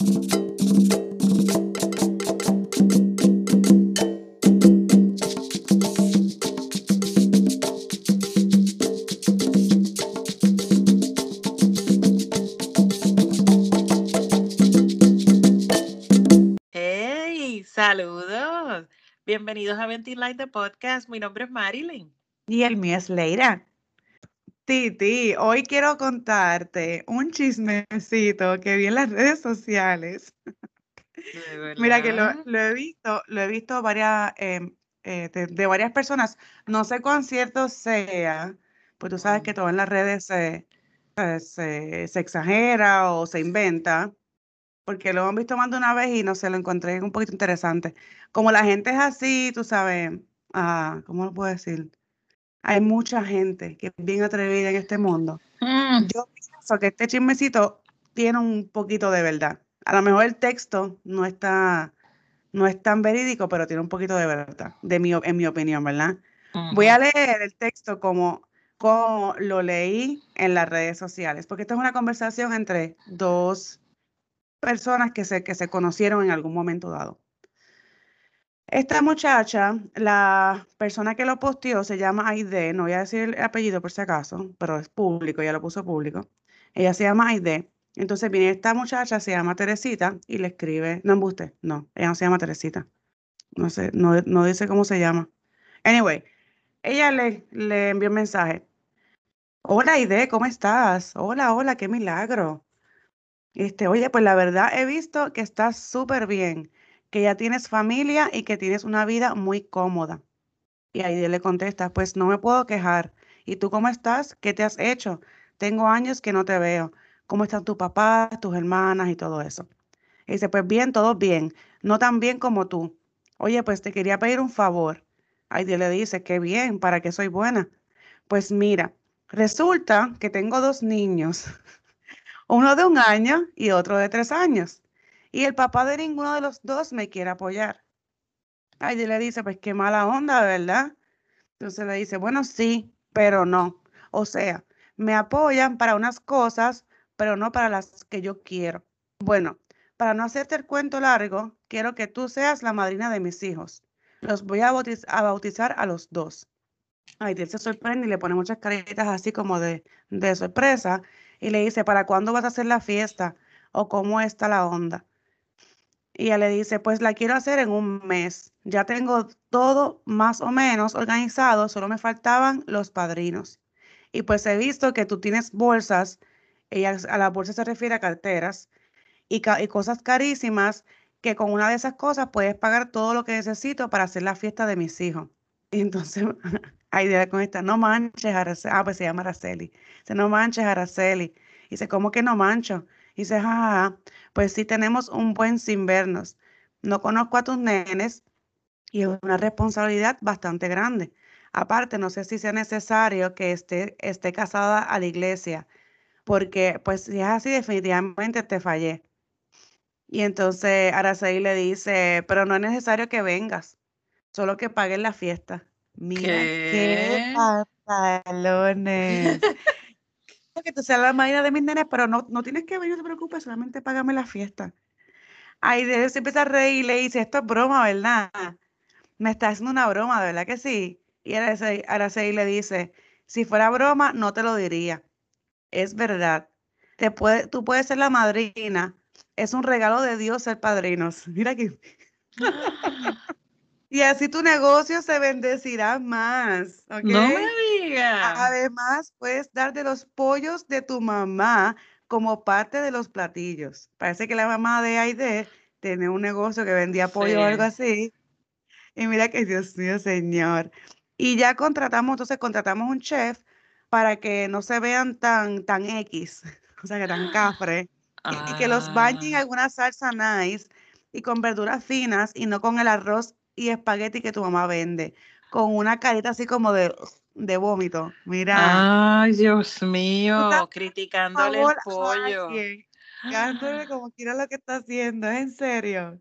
¡Hey! ¡Saludos! Bienvenidos a Ventiline de Podcast. Mi nombre es Marilyn. Y el mío es Leira. Titi, hoy quiero contarte un chismecito que vi en las redes sociales. Mira que lo, lo he visto, lo he visto varias, em, eh, de, de varias personas. No sé cuán cierto sea, pues tú sabes que todo en las redes se, se- se- se exagera o se inventa, porque lo hemos visto más de una vez y no sé, lo encontré un poquito interesante. Como la gente es así, tú sabes, ah, ¿cómo lo puedo decir? Hay mucha gente que es bien atrevida en este mundo. Mm, Yo pienso que este chismecito tiene un poquito de verdad. A lo mejor el texto no está, no es tan verídico, pero tiene un poquito de verdad, de mi, en mi opinión, ¿verdad? Voy a leer el texto como, como lo leí en las redes sociales, porque esta es una conversación entre dos personas que se, que se conocieron en algún momento dado. Esta muchacha, la persona que lo posteó se llama Aide, no voy a decir el apellido por si acaso, pero es público, ya lo puso público. Ella se llama Aide. Entonces viene esta muchacha, se llama Teresita, y le escribe, no embuste, no, ella no se llama Teresita. No sé, no, no dice cómo se llama. Anyway, ella le, le envió un mensaje. Hola Aide, ¿cómo estás? Hola, hola, qué milagro. Este, oye, pues la verdad he visto que estás súper bien, que ya tienes familia y que tienes una vida muy cómoda. Y ahí le contesta, pues no me puedo quejar. ¿Y tú cómo estás? ¿Qué te has hecho? Tengo años que no te veo. ¿Cómo están tus papás, tus hermanas y todo eso? Y dice, pues bien, todo bien, no tan bien como tú. Oye, pues te quería pedir un favor. Heidi le dice, qué bien, ¿para qué soy buena? Pues mira, resulta que tengo dos niños, uno de un año y otro de tres años. Y el papá de ninguno de los dos me quiere apoyar. Heidi le dice, pues qué mala onda, ¿verdad? Entonces le dice, bueno, sí, pero no. O sea, me apoyan para unas cosas, pero no para las que yo quiero. Bueno, para no hacerte el cuento largo, quiero que tú seas la madrina de mis hijos. Los voy a a bautizar a los dos. Aidiel se sorprende y le pone muchas caritas así como de, de sorpresa y le dice, ¿para cuándo vas a hacer la fiesta? ¿O cómo está la onda? Y ella le dice, pues la quiero hacer en un mes. Ya tengo todo más o menos organizado, solo me faltaban los padrinos. Y pues he visto que tú tienes bolsas, ella a las bolsas se refiere a carteras, y, cosas carísimas que con una de esas cosas puedes pagar todo lo que necesito para hacer la fiesta de mis hijos. Y entonces, ahí le contesta, no manches, Araceli. Ah, pues se llama Araceli. Dice, no manches, Araceli. Dice, ¿cómo que no mancho? Dice, jaja, pues sí tenemos un buen sin vernos. No conozco a tus nenes y es una responsabilidad bastante grande. Aparte, no sé si sea necesario que esté, esté casada a la iglesia, porque pues si es así, definitivamente te fallé. Y entonces Araceli le dice, pero no es necesario que vengas, solo que pagues la fiesta. Mira qué ¿Qué? pantalones. Que tú seas la madrina de mis nenes, pero no, no tienes que venir, no te preocupes, solamente págame la fiesta. Ay, de se empieza a reír y le dice, esto es broma, ¿verdad? Me está haciendo una broma, ¿verdad que sí? Y Araceli, le dice, si fuera broma, no te lo diría. Es verdad. Te puede, tú puedes ser la madrina. Es un regalo de Dios ser padrinos. Mira que... Y así tu negocio se bendecirá más, ¿ok? No me digas. Además, puedes dar de los pollos de tu mamá como parte de los platillos. Parece que la mamá de Aide tenía un negocio que vendía pollo o algo Sí. así. Y mira que Dios mío, señor. Y ya contratamos, entonces contratamos un chef para que no se vean tan, tan X, o sea, que tan cafre. Y, y que los bañen en Ah, alguna salsa nice y con verduras finas y no con el arroz y espagueti que tu mamá vende. Con una carita así como de, de vómito. Mira, ay, Dios mío, criticándole el pollo. como quiera lo que está haciendo, es en serio.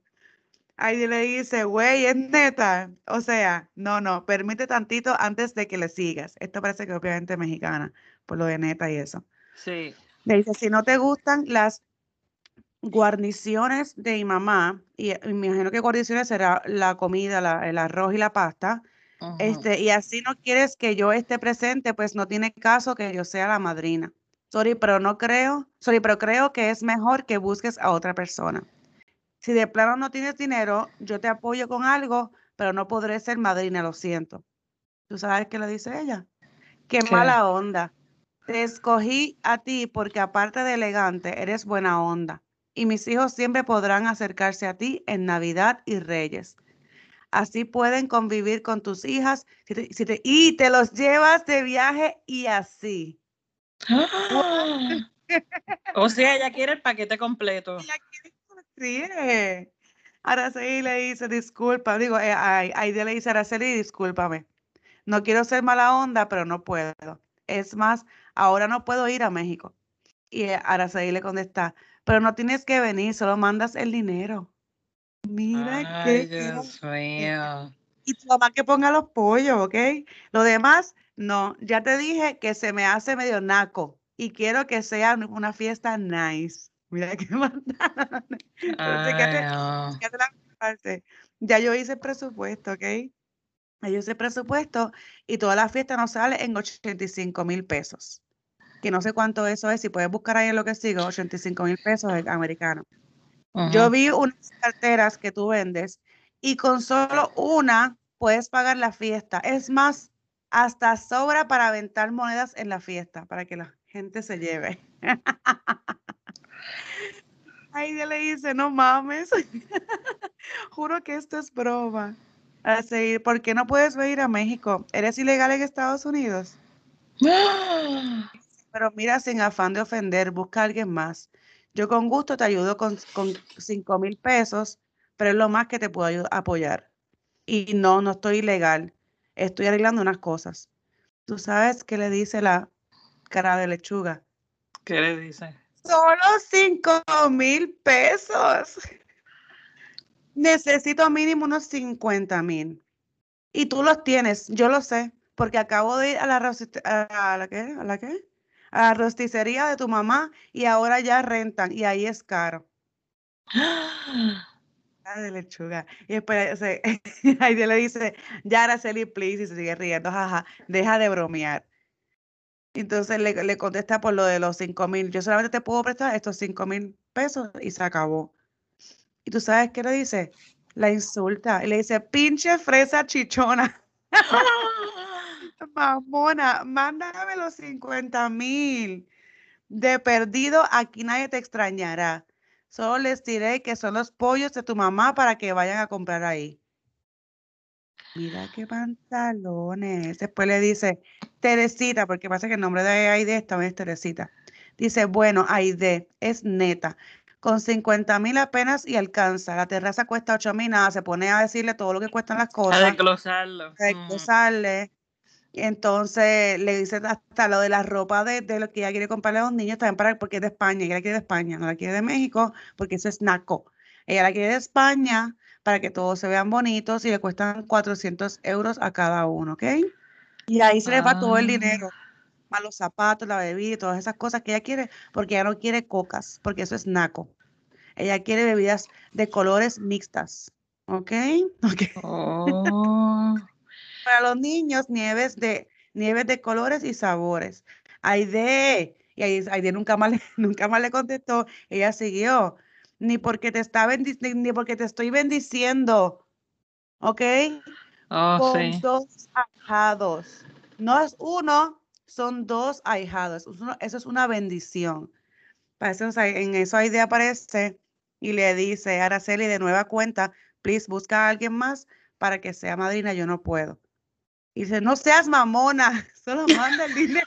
Ahí le dice, güey, es neta. O sea, no, no, permite tantito antes de que le sigas. Esto parece que obviamente es mexicana, por lo de neta y eso. Sí. Le dice, si no te gustan las guarniciones de mi mamá, y, me imagino que guarniciones será la comida, el arroz y la pasta. Este, y así no quieres que yo esté presente, pues no tiene caso que yo sea la madrina. Sorry, pero no creo, sorry, pero creo que es mejor que busques a otra persona. Si de plano no tienes dinero, yo te apoyo con algo, pero no podré ser madrina, lo siento. ¿Tú sabes qué le dice ella? Qué, mala onda. Te escogí a ti porque aparte de elegante, eres buena onda. Y mis hijos siempre podrán acercarse a ti en Navidad y Reyes. Así pueden convivir con tus hijas y te los llevas de viaje y así. o sea, ella quiere el paquete completo. Ella Araceli le dice, disculpa, digo, eh, Aide le dice, Araceli, discúlpame. No quiero ser mala onda, pero no puedo. Es más, ahora no puedo ir a México. Y eh, Araceli le contesta, pero no tienes que venir, solo mandas el dinero. Mira Ay, Dios mío. Y tu mamá que ponga los pollos, ¿ok? Lo demás, no. Ya te dije que se me hace medio naco y quiero que sea una fiesta nice. Mira qué maldad. Ya yo hice el presupuesto, ¿ok? Ya yo hice el presupuesto y toda la fiesta nos sale en 85 mil pesos. Que no sé cuánto eso es. Si puedes buscar ahí en lo que sigo, 85 mil pesos americanos. Yo vi unas carteras que tú vendes y con solo una puedes pagar la fiesta. Es más, hasta sobra para aventar monedas en la fiesta, para que la gente se lleve. Ay, le dice, no mames. Juro que esto es broma. Así, ¿por qué no puedes venir a México? ¿Eres ilegal en Estados Unidos? Pero mira, sin afán de ofender, busca a alguien más. Yo con gusto te ayudo con, con 5 mil pesos, pero es lo más que te puedo apoyar. Y no, no estoy ilegal. Estoy arreglando unas cosas. ¿Tú sabes qué le dice la cara de lechuga? ¿Qué le dice? Solo 5 mil pesos. Necesito mínimo unos 50 mil. Y tú los tienes, yo lo sé, porque acabo de ir a la, a la, ¿qué? ¿A la qué? A la rosticería de tu mamá y ahora ya rentan y ahí es caro. Ah, de lechuga. Y después ahí le dice, ya Araceli, please, y se sigue riendo, jaja, deja de bromear. Entonces le, le, contesta por lo de los cinco mil. Yo solamente te puedo prestar estos cinco mil pesos y se acabó. Y tú sabes qué le dice? La insulta y le dice, pinche fresa chichona. Mamona, mándame los 50 mil. De perdido, aquí nadie te extrañará. Solo les diré que son los pollos de tu mamá para que vayan a comprar ahí. Mira qué pantalones. Después le dice, Teresita, porque pasa que el nombre de Aide esta es Teresita. Dice, bueno, Aide, es neta. Con 50 mil apenas y alcanza. La terraza cuesta 8 mil, nada. Se pone a decirle todo lo que cuestan las cosas. A desglosarlo. A desglosarle. Entonces le dice hasta lo de la ropa de, lo que ella quiere comprarle a los niños también para porque es de España, ella la quiere de España, no la quiere de México porque eso es naco. Ella la quiere de España para que todos se vean bonitos y le cuestan 400 euros a cada uno, ¿ok? Y ahí se le va todo el ah. dinero, a los zapatos, la bebida y todas esas cosas que ella quiere, porque ella no quiere cocas, porque eso es naco. Ella quiere bebidas de colores mixtas, ¿ok? okay. Oh para los niños nieves de, nieves de colores y sabores. Aide, y Aide nunca más, le, nunca más le contestó, ella siguió, ni porque te está ni porque te estoy bendiciendo, ¿ok? Oh, Con dos ahijados. No es uno, son dos ahijados. Eso es una bendición. En eso Aide aparece y le dice, Araceli, de nueva cuenta, please, busca a alguien más para que sea madrina, yo no puedo. Y dice, no seas mamona, solo manda el dinero.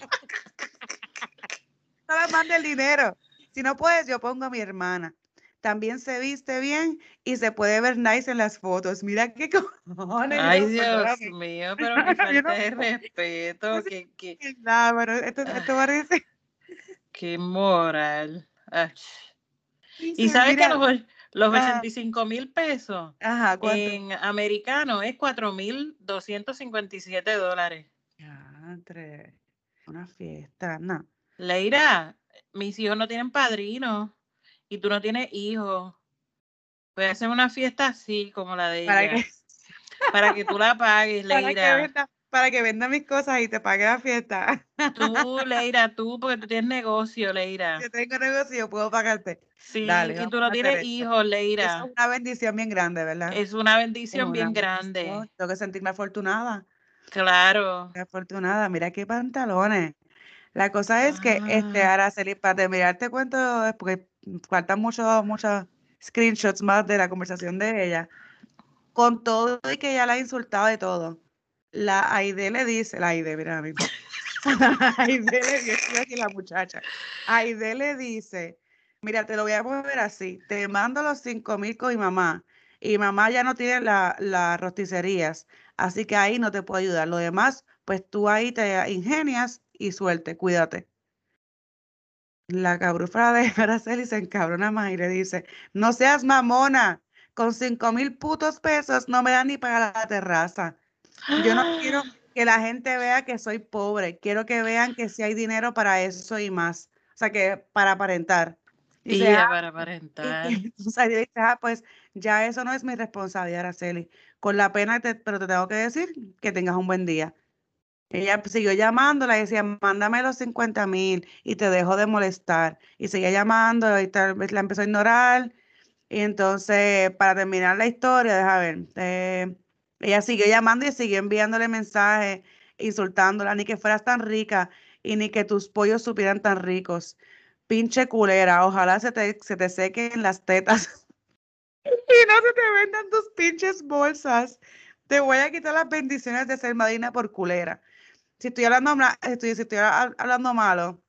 solo manda el dinero. Si no puedes, yo pongo a mi hermana. También se viste bien y se puede ver nice en las fotos. Mira qué cojones. Ay, Dios mío, pero qué falta de respeto. Que, que... Nada, pero esto, esto parece. Qué moral. Y sabes que los, los 85 mil pesos en americano es 4 mil 257 dólares. una fiesta, no. Leira, mis hijos no tienen padrino y tú no tienes hijos, puedes hacer una fiesta así como la de Para ella. que, Para que tú la pagues, para Leira. Para que venda mis cosas y te pague la fiesta. Tú, Leira, tú, porque tú tienes negocio, Leira. Yo tengo negocio yo puedo pagarte. Sí, Dale, y tú no tienes hijos, Leira. es una bendición bien grande, ¿verdad? Es una Es bendición una bien bendición. grande. Tengo que sentirme afortunada. Claro. Afortunada. Mira qué pantalones. La cosa es que, este, Ah. Araceli, para terminar, te cuento, porque faltan muchos, muchos screenshots más de la conversación de ella. Con todo y que ella la ha insultado de todo. La Aide le dice, la Aide, mira a mí. Aide le dice, aquí la muchacha. Aide le dice, mira, te lo voy a poner así, te mando los cinco mil con mi mamá. Y mamá ya no tiene la- las rosticerías, así que ahí no te puedo ayudar. Lo demás, pues tú ahí te ingenias y suerte, cuídate. La cabrufra de Araceli se encabrona más y le dice, no seas mamona, con cinco mil putos pesos no me dan ni para la terraza. Yo no quiero que la gente vea que soy pobre, quiero que vean que sí hay dinero para eso y más. O sea, que para aparentar. Y Dice, "Ah, para y- aparentar. y- o sea, yo dije, "Ah, pues ya eso no es mi responsabilidad, Araceli. Con la pena, te- pero te tengo que decir que tengas un buen día. Ella siguió llamándola y decía, mándame los 50 mil y te dejo de molestar. Y seguía llamando y tal vez la empezó a ignorar. Y entonces, para terminar la historia, deja ver, eh, ella siguió llamando y siguió enviándole mensajes, insultándola, ni que fueras tan rica y ni que tus pollos supieran tan ricos. Pinche culera, ojalá se te, se te sequen las tetas y no se te vendan tus pinches bolsas. Te voy a quitar las bendiciones de ser madrina por culera. Si estoy hablando, estoy, si estoy hab- hablando malo,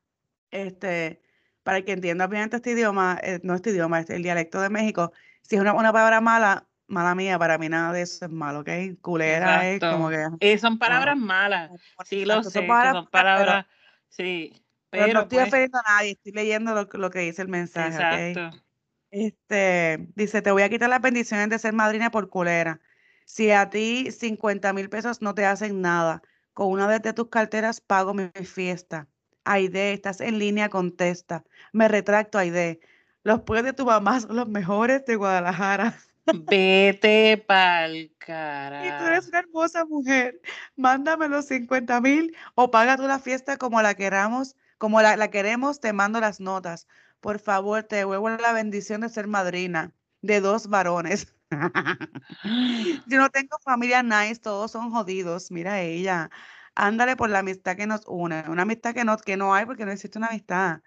este, para que entienda obviamente este idioma, eh, no este idioma, este, el dialecto de México, si es una, una palabra mala, mala mía, para mí nada de eso es malo, ¿ok? Culera es como que... Eh, son palabras malas. Sí, lo Exacto, sé. son palabras son pero-. Sí. Pero, no estoy pues, a nadie, estoy leyendo lo, que- lo que dice el mensaje, ¿ok? exacto. Este, dice, te voy a quitar las bendiciones de ser madrina por culera. Si a ti 50 mil pesos no te hacen nada, con una de, tus carteras pago mi, mi fiesta. Aide, estás en línea, contesta. Me retracto, Aide. Los pueblos de tu mamá son los mejores de Guadalajara. Vete pa'l Y tú eres una hermosa mujer. Mándame los 50 mil o paga tú la fiesta como la queramos, como la, la queremos, te mando las notas. Por favor, te devuelvo la bendición de ser madrina de dos varones. Yo no tengo familia nice, todos son jodidos. Mira ella. Ándale por la amistad que nos une. Una amistad que no, que no hay porque no existe una amistad.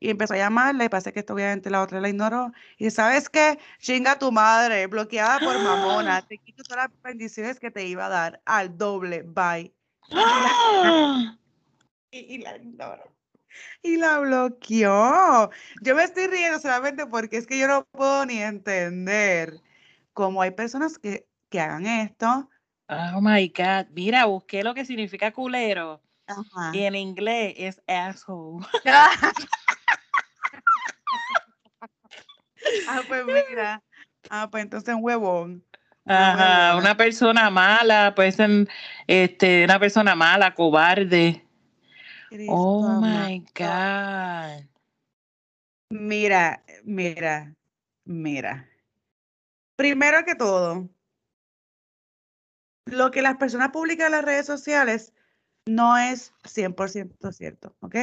Y empezó a llamarla y pasa que esto obviamente la otra la ignoró. Y ¿sabes qué? Chinga tu madre, bloqueada por mamona. Te quito todas las bendiciones que te iba a dar al doble. Bye. ¡Ah! Y, y la ignoró. Y la bloqueó. Yo me estoy riendo solamente porque es que yo no puedo ni entender cómo hay personas que, que hagan esto. Oh my God. Mira, busqué lo que significa culero. Ajá. Y en inglés es asshole. Ah, pues mira. Ah, pues entonces un huevón. Ajá, una persona mala, puede ser este, una persona mala, cobarde. Cristo Oh my God. Mira, mira, mira. Primero que todo, lo que las personas publican en las redes sociales no es 100% cierto, ¿ok?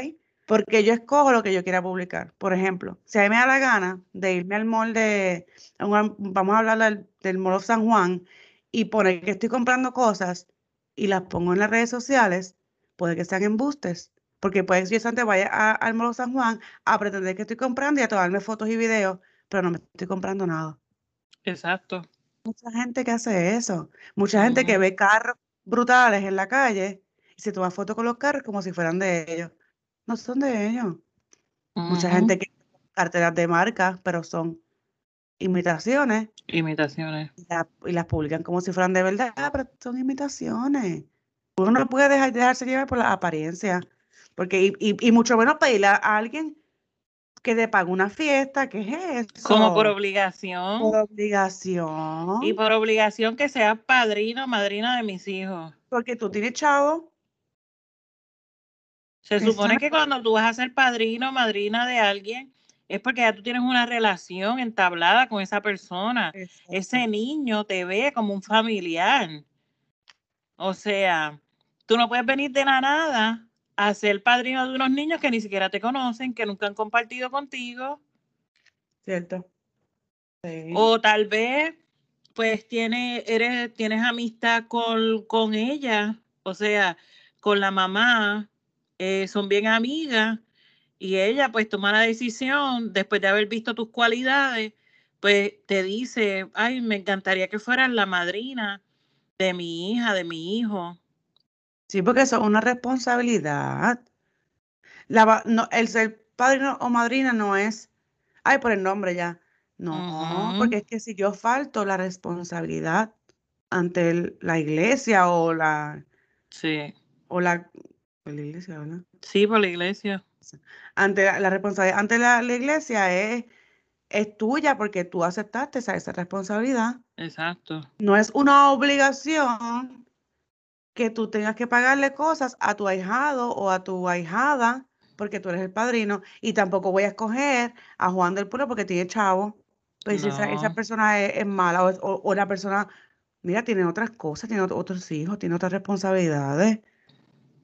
Porque yo escojo lo que yo quiera publicar. Por ejemplo, si a mí me da la gana de irme al mall de, vamos a hablar del, del Mall of San Juan y poner que estoy comprando cosas y las pongo en las redes sociales, puede que sean embustes. Porque puede que yo antes vaya a- al Mall of San Juan a pretender que estoy comprando y a tomarme fotos y videos, pero no me estoy comprando nada. Exacto. Mucha gente que hace eso. Mucha gente que ve carros brutales en la calle y se toma fotos con los carros como si fueran de ellos. No son de ellos. Mucha gente que carteras de marca, pero son imitaciones Imitaciones. y, la- y las publican como si fueran de verdad, pero son imitaciones. Uno no puede dejar, dejarse llevar por la apariencia, porque y, y- y mucho menos pedirle a alguien que te pague una fiesta, ¿qué es eso? Como por obligación. Por obligación. Y por obligación que seas padrino madrina de mis hijos. Porque tú tienes chavo. Se supone que cuando tú vas a ser padrino o madrina de alguien, es porque ya tú tienes una relación entablada con esa persona. Ese niño te ve como un familiar. O sea, tú no puedes venir de la nada a ser padrino de unos niños que ni siquiera te conocen, que nunca han compartido contigo. Cierto. O tal vez, pues, tiene, eres, tienes amistad con, con ella, o sea, con la mamá, eh, son bien amigas, y ella pues toma la decisión, después de haber visto tus cualidades, pues te dice, ay, me encantaría que fueras la madrina de mi hija, de mi hijo. Sí, porque eso es una responsabilidad. La, no, el ser padrino o madrina no es, ay, por el nombre ya. No, porque es que si yo falto la responsabilidad ante la iglesia o la... Sí. O la... Por la iglesia, ¿verdad? Sí, por la iglesia ante la, responsabilidad ante la, iglesia es, es tuya porque tú aceptaste esa, esa responsabilidad. Exacto. No es una obligación que tú tengas que pagarle cosas a tu ahijado o a tu ahijada porque tú eres el padrino y tampoco voy a escoger a Juan del Pueblo porque tiene chavo. Pues si esa, persona es, mala o, o, la persona, mira, tiene otras cosas, tiene otros hijos, tiene otras responsabilidades.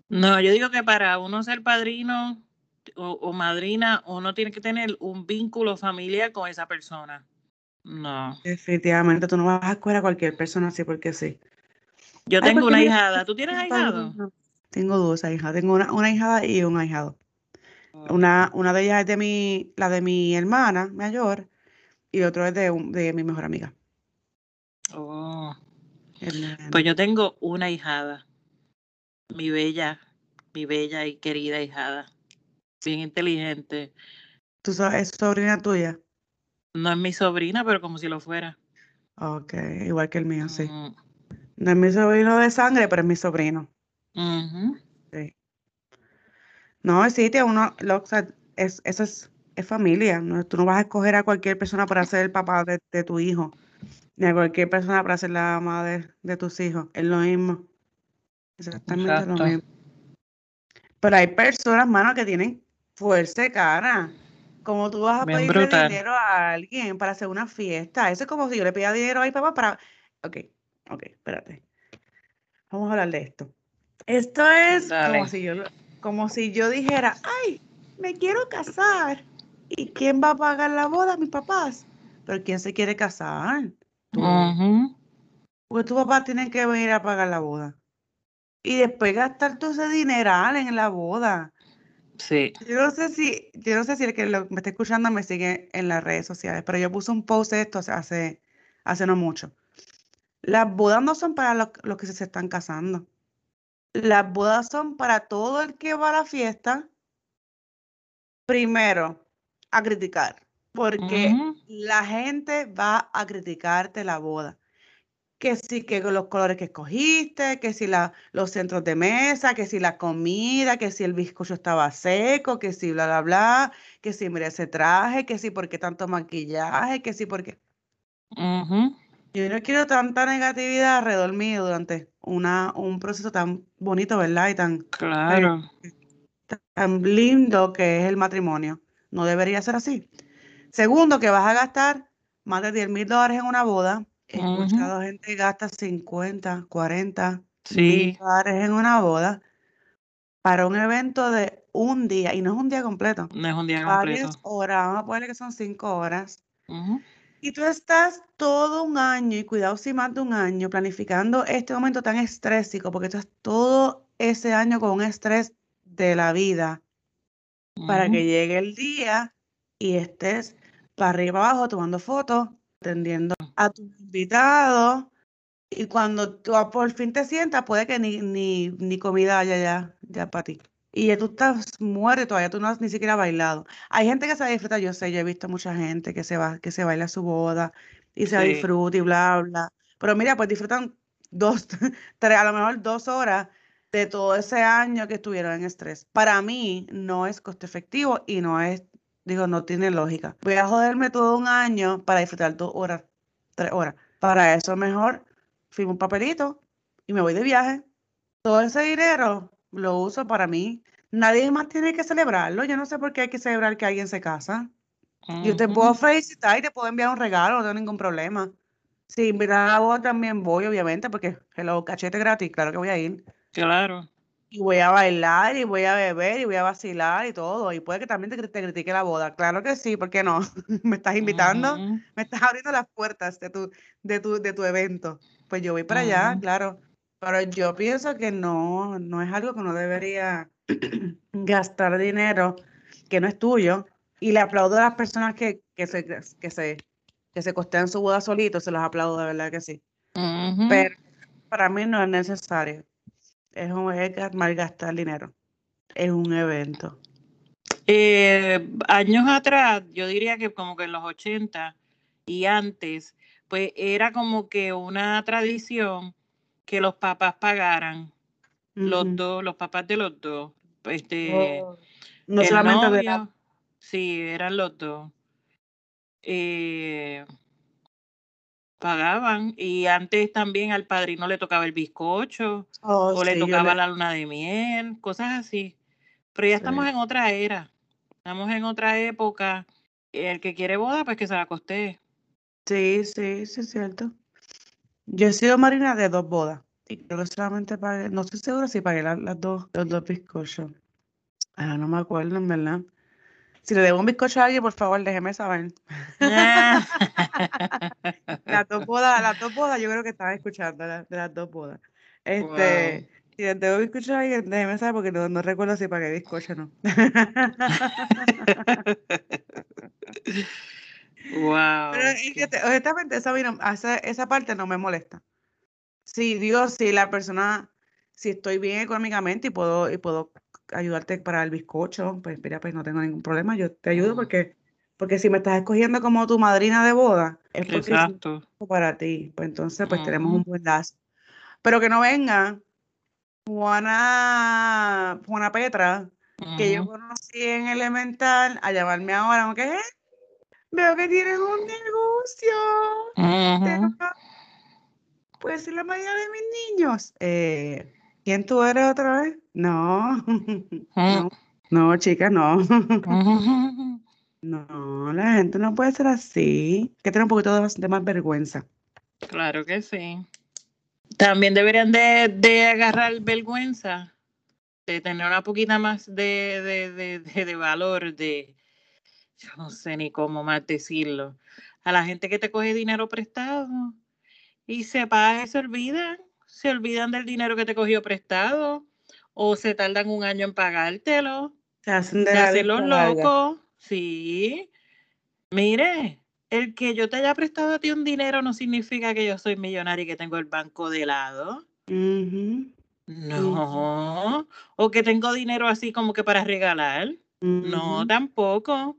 No, yo digo que para uno ser padrino o, madrina, uno tiene que tener un vínculo familiar con esa persona. No. Definitivamente, tú no vas a escoger a cualquier persona así porque sí. Yo tengo una hijada. ¿Tú tienes ahijado? Tengo dos hijas. Tengo una, una hijada y un ahijado. Oh. Una, una de ellas es de mi, la de mi hermana mayor y otro es de, de mi mejor amiga. Oh. Pues yo tengo una hijada. Mi bella, mi bella y querida hijada bien inteligente. ¿Tú sabes, es sobrina tuya? No es mi sobrina, pero como si lo fuera. Ok, igual que el mío, sí. No es mi sobrino de sangre, pero es mi sobrino. Sí. No, sí, uno, lo, es, eso es, es familia. No, tú no vas a escoger a cualquier persona para ser el papá de, tu hijo, ni a cualquier persona para ser la mamá de, tus hijos. Es lo mismo. Exactamente lo mismo. Pero hay personas, mano, que tienen fuerza de cara. Como tú vas a pedirle dinero a alguien para hacer una fiesta. Eso es como si yo le pidiera dinero a mi papá para. Ok, ok, espérate. Vamos a hablar de esto. Esto es como si, yo, como si yo dijera, ay, me quiero casar. ¿Y quién va a pagar la boda? Mis papás. Pero ¿quién se quiere casar? Porque tu papá tiene que venir a pagar la boda. Y después gastar todo ese dineral en la boda. Sí. Yo no sé si, yo no sé si el que me está escuchando me sigue en las redes sociales, pero yo puse un post de esto hace, hace no mucho. Las bodas no son para los, que se están casando. Las bodas son para todo el que va a la fiesta, primero, a criticar, porque la gente va a criticarte la boda que sí, que los colores que escogiste, que si la, los centros de mesa, que si la comida, que si el bizcocho estaba seco, que si bla, bla, bla, que si mira ese traje, que si por qué tanto maquillaje, que si por qué. Yo no quiero tanta negatividad alrededor mío durante una, un proceso tan bonito, ¿verdad? Y tan, claro. tan lindo que es el matrimonio. No debería ser así. Segundo, que vas a gastar más de 10 mil dólares en una boda He escuchado gente que gasta 50, 40 mil dólares en una boda para un evento de un día, y no es un día completo, No es un día varias horas, vamos a ponerle que son cinco horas, y tú estás todo un año, y cuidado si más de un año, planificando este momento tan estrésico, porque estás todo ese año con un estrés de la vida, para que llegue el día y estés para arriba abajo tomando fotos, atendiendo a tus invitados y cuando tú por fin te sientas, puede que ni, ni, ni comida haya ya, ya para ti. Y tú estás muerto todavía, tú no has ni siquiera bailado. Hay gente que se disfruta, yo sé, yo he visto mucha gente que se va, que se baila su boda y se disfruta y bla, bla. Pero mira, pues disfrutan dos, tres, a lo mejor dos horas de todo ese año que estuvieron en estrés. Para mí no es costo efectivo y no es Digo, no tiene lógica. Voy a joderme todo un año para disfrutar dos horas, tres horas. Para eso mejor firmo un papelito y me voy de viaje. Todo ese dinero lo uso para mí. Nadie más tiene que celebrarlo. Yo no sé por qué hay que celebrar que alguien se casa. Yo te puedo felicitar y te puedo enviar un regalo, no tengo ningún problema. Si invitas a vos también voy, obviamente, porque hello, cachete gratis, claro que voy a ir. Claro. Y voy a bailar y voy a beber y voy a vacilar y todo. Y puede que también te, te critique la boda. Claro que sí, ¿por qué no? me estás invitando, me estás abriendo las puertas de tu, de tu, de tu evento. Pues yo voy para allá, claro. Pero yo pienso que no, no es algo que uno debería gastar dinero que no es tuyo. Y le aplaudo a las personas que, que, se, que, se, que se costean su boda solitos, se los aplaudo de verdad que sí. Pero para mí no es necesario es un es malgastar dinero. Es un evento. Eh, años atrás, yo diría que como que en los 80 y antes, pues era como que una tradición que los papás pagaran, los dos, los papás de los dos. Este, oh, no solamente de la... Sí, eran los dos. Eh, pagaban y antes también al padrino le tocaba el bizcocho oh, o le tocaba la luna de miel, cosas así. Pero ya estamos en otra era, estamos en otra época. El que quiere boda, pues que se la costee. Sí, sí, sí es cierto. Yo he sido marina de dos bodas y creo que solamente pagué, no estoy segura si pagué las, dos, los dos bizcochos. Ah, no me acuerdo, en verdad. Si le debo un bizcocho a alguien, por favor, déjeme saber. las dos bodas, las dos bodas, yo creo que estaba escuchando de las dos bodas. Este, si le debo bizcocho a alguien, déjeme saber porque no, no recuerdo si pagué bizcocho o no. wow. Pero honestamente, esa, esa parte no me molesta. Sí, digo, si la persona, si estoy bien económicamente y puedo, y puedo ayudarte para el bizcocho, pues mira, pues no tengo ningún problema, yo te ayudo porque, porque si me estás escogiendo como tu madrina de boda, es porque Exacto. es para ti, pues entonces pues tenemos un buen lazo. Pero que no venga Juana, Juana Petra, que yo conocí en Elemental, a llamarme ahora, aunque veo que tienes un negocio. Puedes ser la mayoría de mis niños. Eh, ¿Quién tú eres otra vez? No. no, no, chica, no. no, la gente no puede ser así. Que tener un poquito de más, vergüenza. Claro que sí. También deberían de, agarrar vergüenza, de tener una poquita más de, de, de, valor, de, yo no sé ni cómo más decirlo, a la gente que te coge dinero prestado y se paga y se olvidan se olvidan del dinero que te cogió prestado o se tardan un año en pagártelo. Se hacen de los locos. Sí. Mire, el que yo te haya prestado a ti un dinero no significa que yo soy millonario y que tengo el banco de lado. No. O que tengo dinero así como que para regalar. No, tampoco.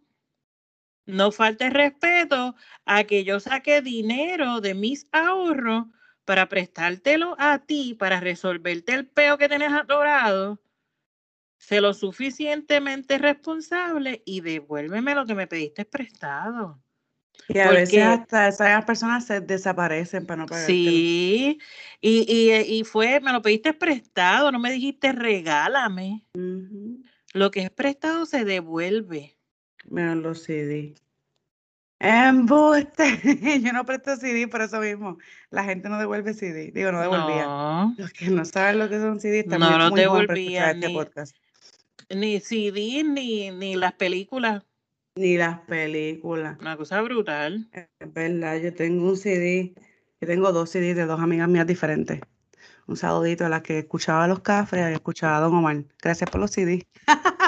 No falte respeto a que yo saque dinero de mis ahorros para prestártelo a ti, para resolverte el peo que tienes atorado, sé lo suficientemente responsable y devuélveme lo que me pediste prestado. Y a veces hasta esas personas se desaparecen para no pagar. Sí, y, y, fue, me lo pediste prestado, no me dijiste regálame. Lo que es prestado se devuelve. Me lo CD. Embuste. Yo no presto CD por eso mismo. La gente no devuelve CD. Digo, no devolvía. No. Los que no saben lo que son CD están no, no devolvía este ni, CD ni, ni las películas. Ni las películas. Una cosa brutal. Es verdad, yo tengo un CD. Yo tengo dos CDs de dos amigas mías diferentes. Un saludito a las que escuchaba los cafés y escuchaba a Don Omar. Gracias por los CDs.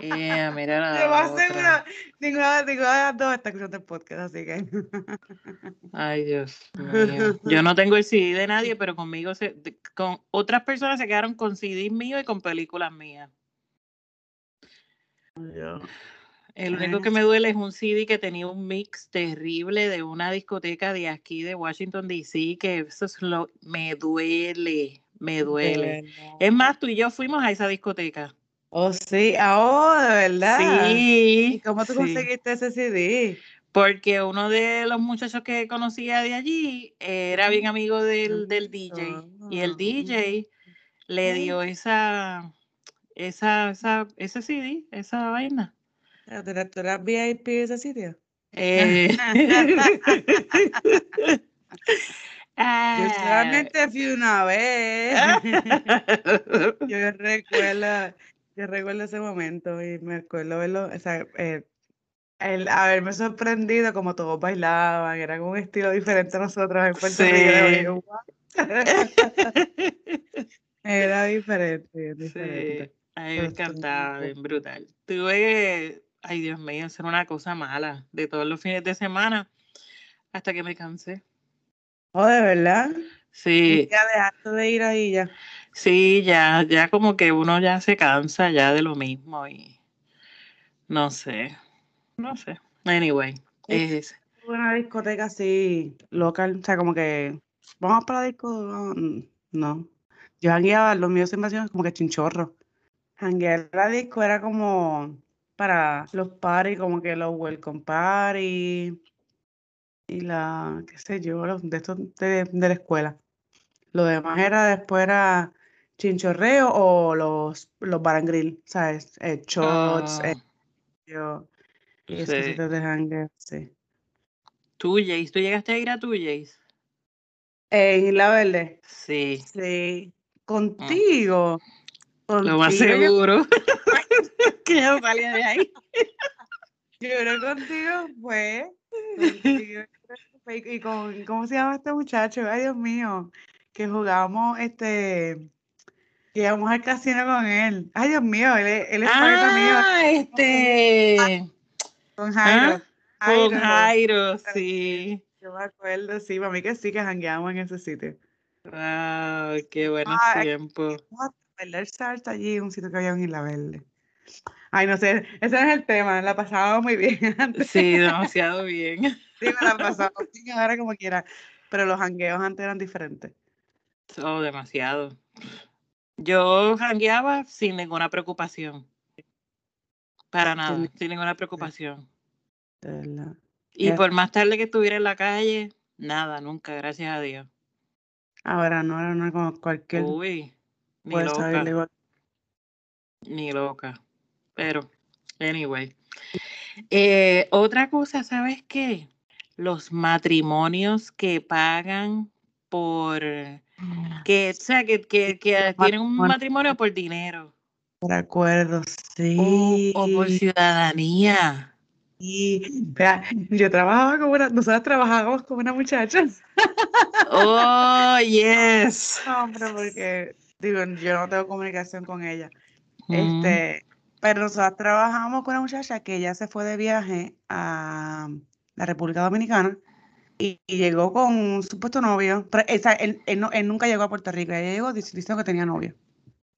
Yeah, mira la Yo ninguna, ninguna, de las dos está escuchando el podcast, así que. Ay, Dios mío. Yo no tengo el CD de nadie, pero conmigo, se, con otras personas se quedaron con CDs míos y con películas mías. El único que me duele es un CD que tenía un mix terrible de una discoteca de aquí de Washington DC, que eso es lo me duele, me duele. Es más, tú y yo fuimos a esa discoteca. Oh, sí, oh, de verdad. Sí. ¿Y cómo tú conseguiste ese CD? Porque uno de los muchachos que conocía de allí era bien amigo del, del DJ. Y el DJ le dio esa, esa, esa, ese CD, esa vaina. ¿Tú eras VIP de ese sitio? Eh. Yo Ah. solamente fui una vez. yo recuerdo, yo recuerdo ese momento y me acuerdo verlo, o sea, eh, el haberme sorprendido como todos bailaban, era un estilo diferente a nosotros en Puerto Rico. Era diferente, bien Sí, diferente. a mí me encantaba, bien brutal. Tuve, ay Dios mío, hacer una cosa mala de todos los fines de semana hasta que me cansé. Oh, de verdad. Sí, Ya dejaste de ir ahí ya. Sí, ya, ya como que uno ya se cansa ya de lo mismo y no sé, no sé. Anyway, es, Una discoteca así local, o sea, como que vamos para la disco, no. Yo jangueaba, los míos siempre hacían como que chinchorro. Janguear la disco era como para los parties, como que los welcome party y la, qué sé yo, los de estos de, de la escuela. Lo demás era después era chinchorreo o los, los bar and grill, ¿sabes? Eh, shots, ah, eh, yo, y esos sí. sitios de jangueo, sí. Tú, Jace, ¿tú llegaste a ir a tu Jace? En Isla Verde. Sí, Sí, contigo. lo más seguro que yo salía de ahí. yo creo contigo fue. contigo y con, ¿cómo se llama este muchacho? Ay, Dios mío. Que jugamos, este, que íbamos al casino con él. Ay, Dios mío, él, es- él es pana mío. Ah, este, Con Jairo. ah, con Jairo. Jairo, sí. Yo me acuerdo, sí, para mí que sí que jangueamos en ese sitio. Wow, qué buenos Ay, tiempos. Bailar salsa allí un sitio que había en Isla Verde. Ay, no sé, ese no es el tema, la pasábamos muy bien antes. Sí, demasiado bien. Sí, me la pasaba bien ahora como quiera. Pero los jangueos antes eran diferentes. Oh, demasiado. Yo jangueaba sin ninguna preocupación. Para nada, Sin- sin ninguna preocupación. Y por más tarde que estuviera en la calle, nada, nunca, gracias a Dios. Ahora no, ahora no como cualquier Uy, ni loca, igual. ni loca. Pero, anyway. Eh, otra cosa, ¿sabes qué? Los matrimonios que pagan por que, o sea, que, que, que tienen un Matrimonio. por dinero Por acuerdo, sí. o por ciudadanía. Y, vea, yo trabajaba con una, nosotros trabajábamos con una muchacha. Oh, yes. No, hombre, porque digo, yo no tengo comunicación con ella. Mm, Este, pero nosotros trabajamos con una muchacha que ella se fue de viaje a la República Dominicana y, y llegó con un supuesto novio. Pero, o sea, él, él no- él nunca llegó a Puerto Rico, ella llegó dic- diciendo que tenía novio.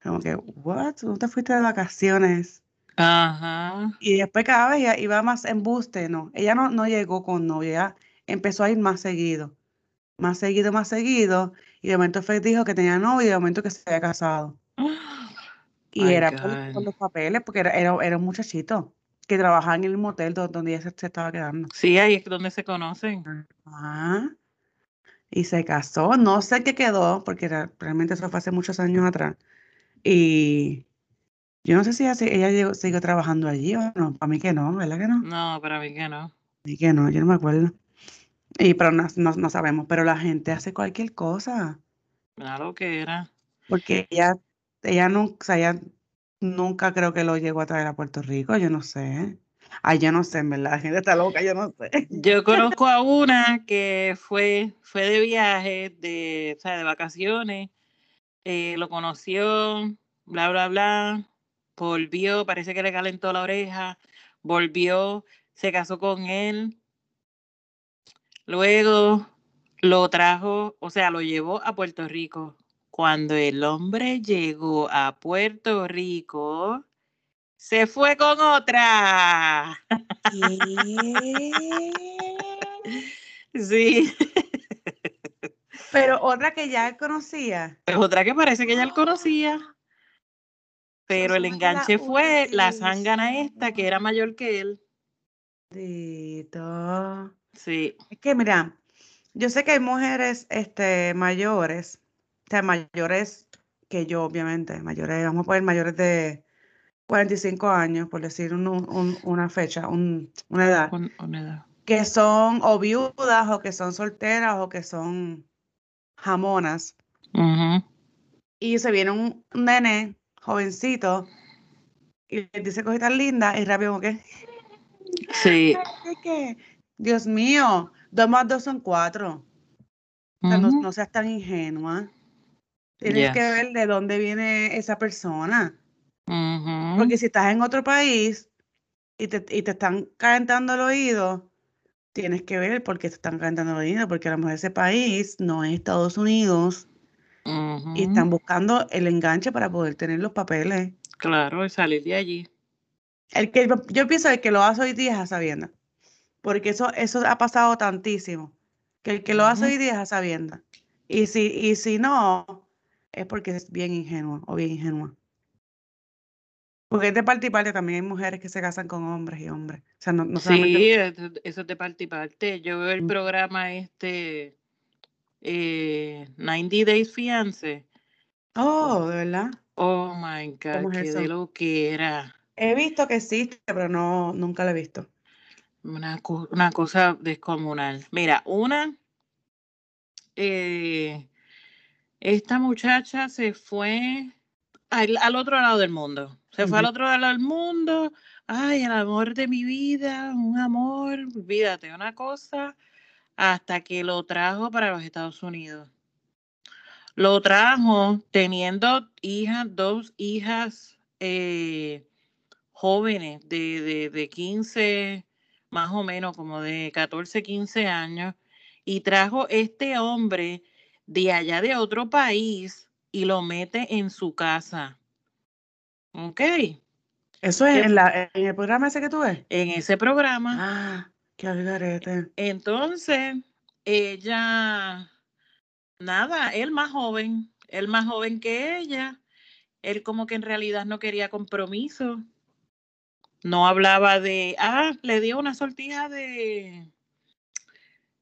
Como que, ¿what? ¿Tú te fuiste de vacaciones? Ajá. Y después cada vez ella iba más embuste, no. Ella no, no llegó con novio, ella empezó a ir más seguido. Más seguido, más seguido. Y de momento fue, dijo que tenía novio y de momento que se había casado. Y era por, los papeles, porque era, era, era un muchachito que trabajaba en el motel do- donde ella se, se estaba quedando. Sí, ahí es donde se conocen. Ajá. Y se casó, no sé qué quedó, porque era- realmente eso fue hace muchos años atrás. Y yo no sé si ella, ella siguió trabajando allí o no. Para mí que no, ¿verdad que no? No, para mí que no. Y que no, yo no me acuerdo. Y pero no, no, no sabemos, pero la gente hace cualquier cosa. Lo que era. Porque ella, ella nunca, o sea, ella nunca creo que lo llegó a traer a Puerto Rico, yo no sé. Ay, yo no sé, en verdad, la gente está loca, yo no sé. Yo conozco a una que fue, fue de viaje, de, o sea, de vacaciones, eh, lo conoció, bla, bla, bla, volvió, parece que le calentó la oreja, volvió, se casó con él, luego lo trajo, o sea, lo llevó a Puerto Rico. Cuando el hombre llegó a Puerto Rico, se fue con otra. Sí. Pero otra que ya él conocía. Es otra que parece que ya él conocía. Pero el enganche fue la zángana esta, que era mayor que él. Sí. Es que mira, yo sé que hay mujeres este, mayores, sea, mayores que yo, obviamente, mayores, vamos a poner mayores de 45 años, por decir una fecha, una edad. Que son o viudas o que son solteras o que son jamonas. Y se viene un nene jovencito y le dice cositas lindas y rápido como que... Sí. Dios mío, dos más dos son cuatro. no, seas tan ingenua. Tienes que ver de dónde viene esa persona. Porque si estás en otro país y te, y te están calentando el oído, tienes que ver por qué te están calentando el oído, porque a lo mejor ese país no es Estados Unidos y están buscando el enganche para poder tener los papeles. Claro, y salir de allí. El que, yo pienso que el que lo hace hoy día es a sabienda, porque eso, eso ha pasado tantísimo, que el que lo hace hoy día es a sabienda. Y si, y si no, es porque es bien ingenuo o bien ingenua. Porque es de parte y parte, también hay mujeres que se casan con hombres y hombres. O sea, no, no sí, eso es de parte y parte. Yo veo el mm. programa este eh, 90 Days Fiance. Oh, ¿de verdad? Oh my God, qué de lo que era. He visto que existe, pero no, nunca lo he visto. Una, una cosa descomunal. Mira, una, eh, esta muchacha se fue al otro lado del mundo. Se fue al otro lado del mundo. Ay, el amor de mi vida, un amor, olvídate, una cosa, hasta que lo trajo para los Estados Unidos. Lo trajo teniendo hijas, dos hijas eh, jóvenes de, de, de 15, más o menos como de 14, 15 años, y trajo este hombre de allá de otro país y lo mete en su casa. Ok. Eso es en, la, en el programa ese que tú ves. En ese programa. Ah, qué algarete. Entonces, ella, nada, él más joven, él más joven que ella, él como que en realidad no quería compromiso. No hablaba de, ah, le dio una sortija de,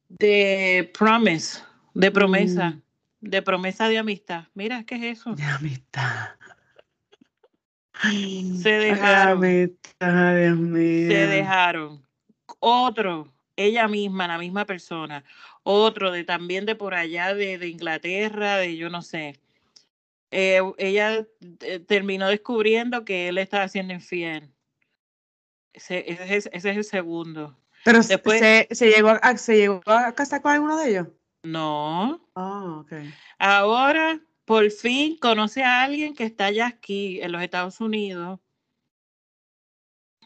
de promise, de promesa, mm. de promesa de amistad. Mira, ¿qué es eso? De amistad. Se dejaron. Se dejaron. Otro, ella misma, la misma persona. Otro de también de por allá, de, Inglaterra, de yo no sé. Eh, ella eh, terminó descubriendo que él estaba haciendo infiel. Ese, ese, es el segundo. Pero Después, ¿se, se, llegó a, ¿se llegó a casar con alguno de ellos? No. Oh, Ahora por fin conoce a alguien que está ya aquí en los Estados Unidos.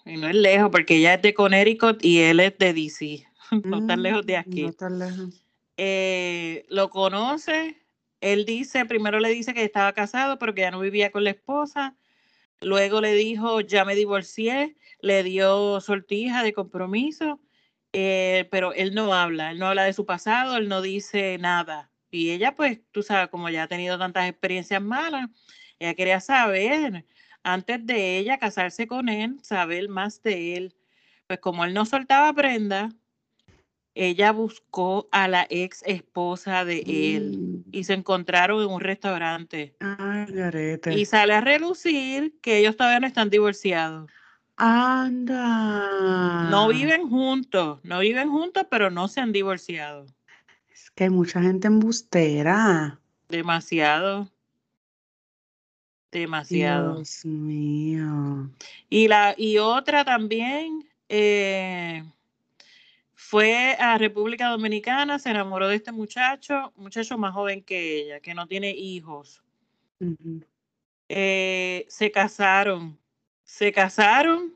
Y no es lejos, porque ella es de Connecticut y él es de DC. no tan lejos de mm, aquí. No tan lejos. Eh, lo conoce. Él dice, primero le dice que estaba casado, pero que ya no vivía con la esposa. Luego le dijo, ya me divorcié. Le dio sortija de compromiso. Eh, pero él no habla. Él no habla de su pasado. Él no dice nada. Y ella, pues, tú sabes, como ya ha tenido tantas experiencias malas, ella quería saber, antes de ella casarse con él, saber más de él. Pues como él no soltaba prenda, ella buscó a la ex esposa de él mm. y se encontraron en un restaurante. Ay, y sale a relucir que ellos todavía no están divorciados. Anda. No viven juntos, no viven juntos, pero no se han divorciado que hay mucha gente embustera. Demasiado. Demasiado. Dios mío. Y la, y otra también eh, fue a República Dominicana, se enamoró de este muchacho, muchacho más joven que ella, que no tiene hijos. Eh, se casaron. Se casaron.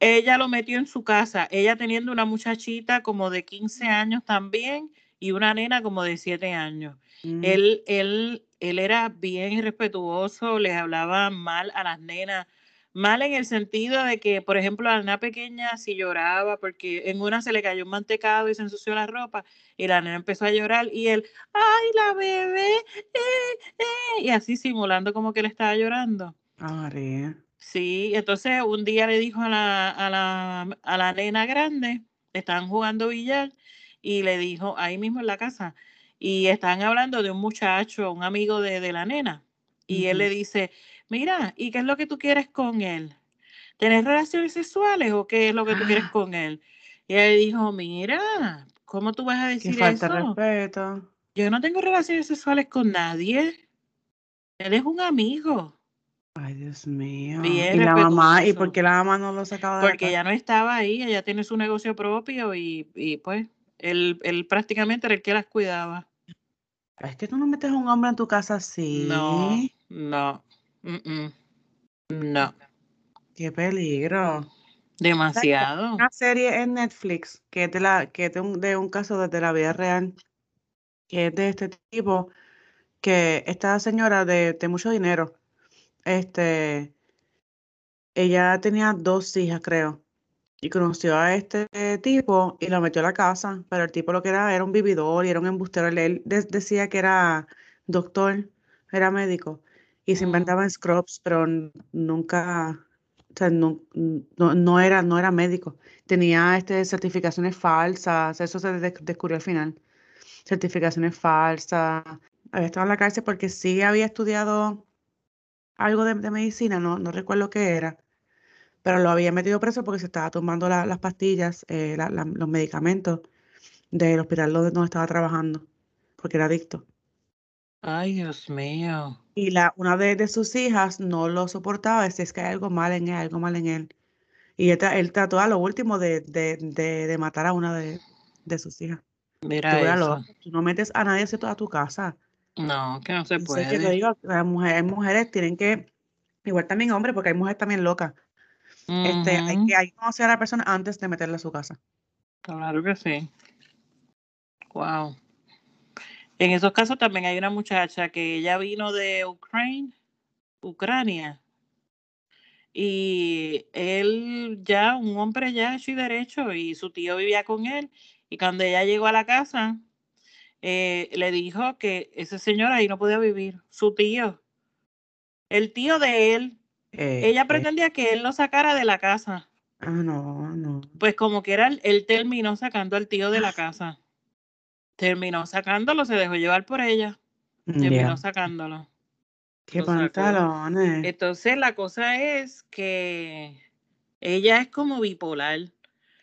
Ella lo metió en su casa, ella teniendo una muchachita como de 15 años también y una nena como de siete años. Mm. Él, él, él era bien irrespetuoso, les hablaba mal a las nenas, mal en el sentido de que, por ejemplo, a la nena pequeña si lloraba porque en una se le cayó un mantecado y se ensució la ropa y la nena empezó a llorar y él, ay, la bebé, eh, eh", y así simulando como que le estaba llorando. Sí, entonces un día le dijo a la, a la, a la nena grande, estaban jugando billar, y le dijo ahí mismo en la casa, y están hablando de un muchacho, un amigo de, la nena, y él le dice, mira, ¿y qué es lo que tú quieres con él? ¿Tener relaciones sexuales o qué es lo que tú quieres con él? Y él dijo, mira, ¿cómo tú vas a decir Qué falta eso? de respeto. Yo no tengo relaciones sexuales con nadie. Él es un amigo. Ay, Dios mío. Bien y la mamá, ¿y por qué la mamá no lo sacaba de la Porque casa? ella no estaba ahí, ella tiene su negocio propio y, y pues él, él prácticamente era el que las cuidaba. Es que tú no metes a un hombre en tu casa así. No, no, mm, mm, no, Qué peligro. demasiado. Una serie en Netflix que es de, la, que es de, un, de un caso desde la vida real, que es de este tipo, que esta señora de, de mucho dinero, este, ella tenía dos hijas, creo, y conoció a este tipo y lo metió a la casa, pero el tipo lo que era era un vividor y era un embustero. Él, él de- decía que era doctor, era médico, y se Mm. inventaba scrubs, pero nunca, o sea, no, no, no era, no era médico. Tenía este, certificaciones falsas, eso se de- descubrió al final. Certificaciones falsas. Había estado en la cárcel porque sí había estudiado algo de, de medicina, no, no recuerdo qué era, pero lo había metido preso porque se estaba tomando la- las pastillas, eh, la- la- los medicamentos del hospital donde, donde estaba trabajando, porque era adicto. Ay, Dios mío. Y la, una de, de sus hijas no lo soportaba, decía, es que hay algo mal en él, algo mal en él. Y él, él trató a lo último de, de, de, de matar a una de, de sus hijas. Mira Tú, eso. tú no metes a nadie a tu casa. No, que no se Yo sé que te puede. digo, las mujeres, mujeres tienen que, igual también hombres, porque hay mujeres también locas. Este, hay Ujú, que, hay que conocer a la persona antes de meterla a su casa. Claro que sí. Wow. En esos casos también hay una muchacha que ella vino de Ucrania, Ucrania, y él ya, un hombre ya hecho y derecho, y su tío vivía con él, y cuando ella llegó a la casa, eh, le dijo que ese señor ahí no podía vivir, su tío, el tío de él, Eh, ella eh, pretendía que él lo sacara de la casa, ah, no, no. pues como que era, él- terminó sacando al tío de la casa, terminó sacándolo, se dejó llevar por ella, terminó sacándolo. qué pantalones. Entonces la cosa es que ella es como bipolar.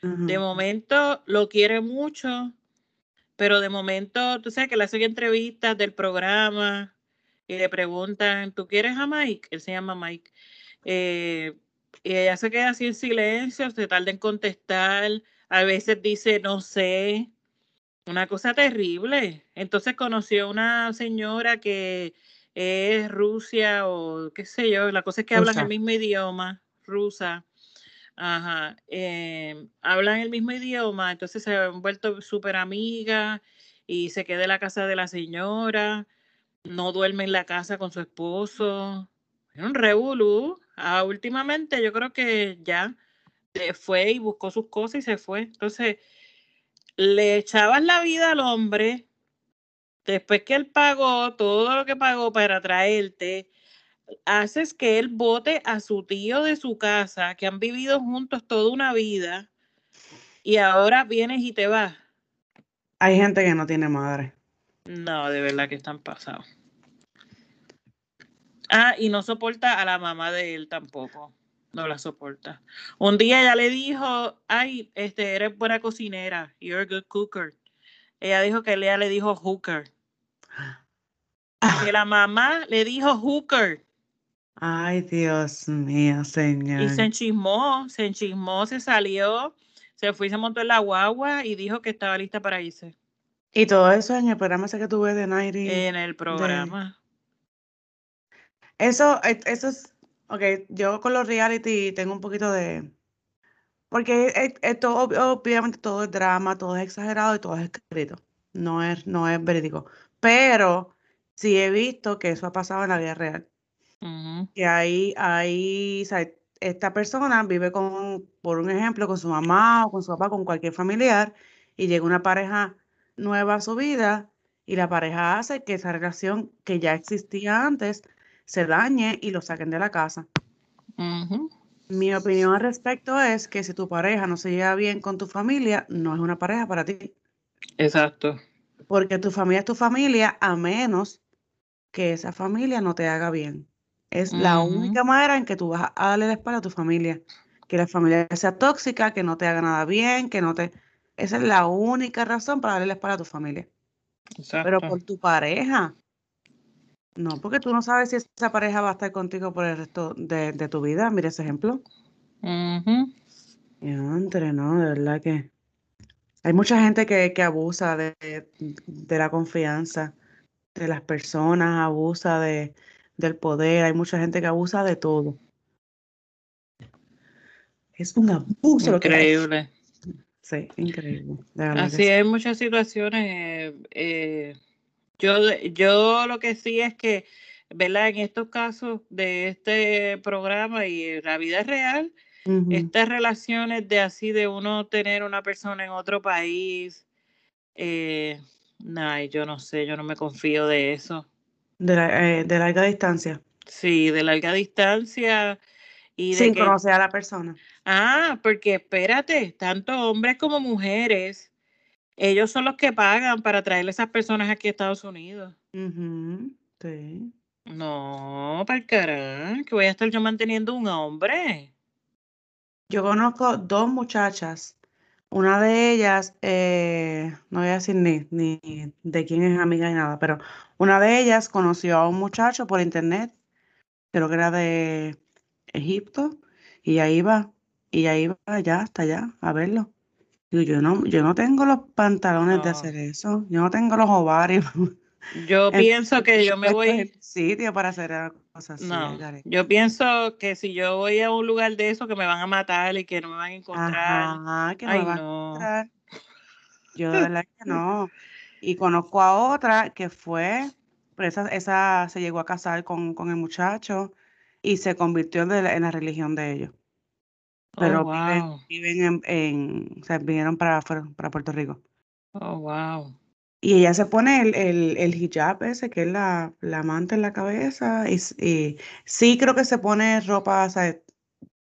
De momento lo quiere mucho, pero de momento, tú sabes que le hacen entrevistas del programa y le preguntan, ¿tú quieres a Mike? Él se llama Mike. Eh, y ella se queda así en silencio, se tarda en contestar, a veces dice, no sé, una cosa terrible. Entonces conoció una señora que es Rusia o qué sé yo, la cosa es que hablan el mismo idioma, rusa. Ajá, eh, hablan el mismo idioma, entonces se han vuelto súper amigas y se queda en la casa de la señora, no duerme en la casa con su esposo. Es un revolú. Ah, últimamente yo creo que ya fue y buscó sus cosas y se fue. Entonces, le echabas la vida al hombre, después que él pagó todo lo que pagó para traerte, haces que él vote a su tío de su casa, que han vivido juntos toda una vida, y ahora vienes y te vas. Hay gente que no tiene madre. No, de verdad que están pasados. Ah, y no soporta a la mamá de él tampoco. No la soporta. Un día ella le dijo, ay, este, eres buena cocinera. You're a good cooker. Ella dijo que ella le dijo hooker. Que la mamá le dijo hooker. Ay, Dios mío, Y se señor. enchismó, se enchismó, se salió, se fue y se montó en la guagua y dijo que estaba lista para irse Y todo eso en el programa ese que tuve de Nairi. en el programa. Eso, e- eso es, ok, yo con los reality tengo un poquito de, porque e- esto ob- obviamente todo es drama, todo es exagerado y todo es escrito, no es, no es verídico, pero sí he visto que eso ha pasado en la vida real, Ujú. que ahí, ahí, o sea, esta persona vive con, por un ejemplo, con su mamá o con su papá, con cualquier familiar, y llega una pareja nueva a su vida y la pareja hace que esa relación que ya existía antes se dañe y lo saquen de la casa. Mi opinión al respecto es que si tu pareja no se lleva bien con tu familia, no es una pareja para ti, Exacto. porque tu familia es tu familia a menos que esa familia no te haga bien. Es la única manera en que tú vas a darle la espalda a tu familia. Que la familia sea tóxica, que no te haga nada bien, que no te... Esa es la única razón para darle la espalda a tu familia. Pero por tu pareja. No, porque tú no sabes si esa pareja va a estar contigo por el resto de, tu vida. Mira ese ejemplo. Y Entre, no, de verdad que hay mucha gente que, abusa de, la confianza de las personas, abusa de, del poder, hay mucha gente que abusa de todo. Es un abuso. Increíble. sí, increíble. Así hay muchas situaciones. Eh, yo, yo lo que sí es que, ¿verdad? En estos casos de este programa y la vida real, estas relaciones de así, de uno tener una persona en otro país, eh, yo no sé, yo no me confío de eso. De, eh, de larga distancia. Sí, de larga distancia. Y Sin conocer a la persona. Ah, porque espérate, tanto hombres como mujeres, ellos son los que pagan para traer a esas personas aquí a Estados Unidos. Sí. No, para el carajo, que voy a estar yo manteniendo un hombre. Yo conozco dos muchachas. Una de ellas, eh, no voy a decir ni, ni de quién es amiga ni nada, pero una de ellas conoció a un muchacho por internet, creo que era de Egipto, y ahí va, y ahí va allá, hasta allá, a verlo. yo no, yo no tengo los pantalones de hacer eso, yo no tengo los ovarios. Yo pienso que yo me voy. Sitio para hacer cosas así. No, yo pienso que si yo voy a un lugar de eso, que me van a matar y que no me van a encontrar. Ajá, que no me van a encontrar. Yo de verdad que no. Y conozco a otra que fue, pero esa, esa se llegó a casar con, con el muchacho y se convirtió en, la religión de ellos. Pero oh, viven, en, en, o sea, vinieron para, para Puerto Rico. Oh, wow. Y ella se pone el, el, el hijab ese, que es la, la manta en la cabeza. Y, sí creo que se pone ropa,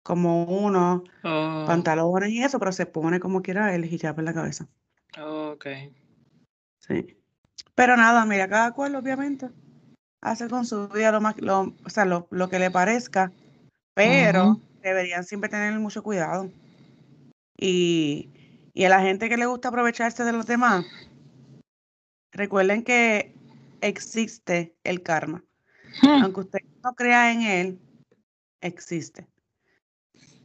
como uno, oh. pantalones y eso, pero se pone como quiera el hijab en la cabeza. ok. Sí. Pero nada, mira, cada cual obviamente hace con su vida lo más, lo, o sea, lo, lo que le parezca, pero deberían siempre tener mucho cuidado. Y, y a la gente que le gusta aprovecharse de los demás, Recuerden que existe el karma. Hmm. Aunque usted no crea en él, existe.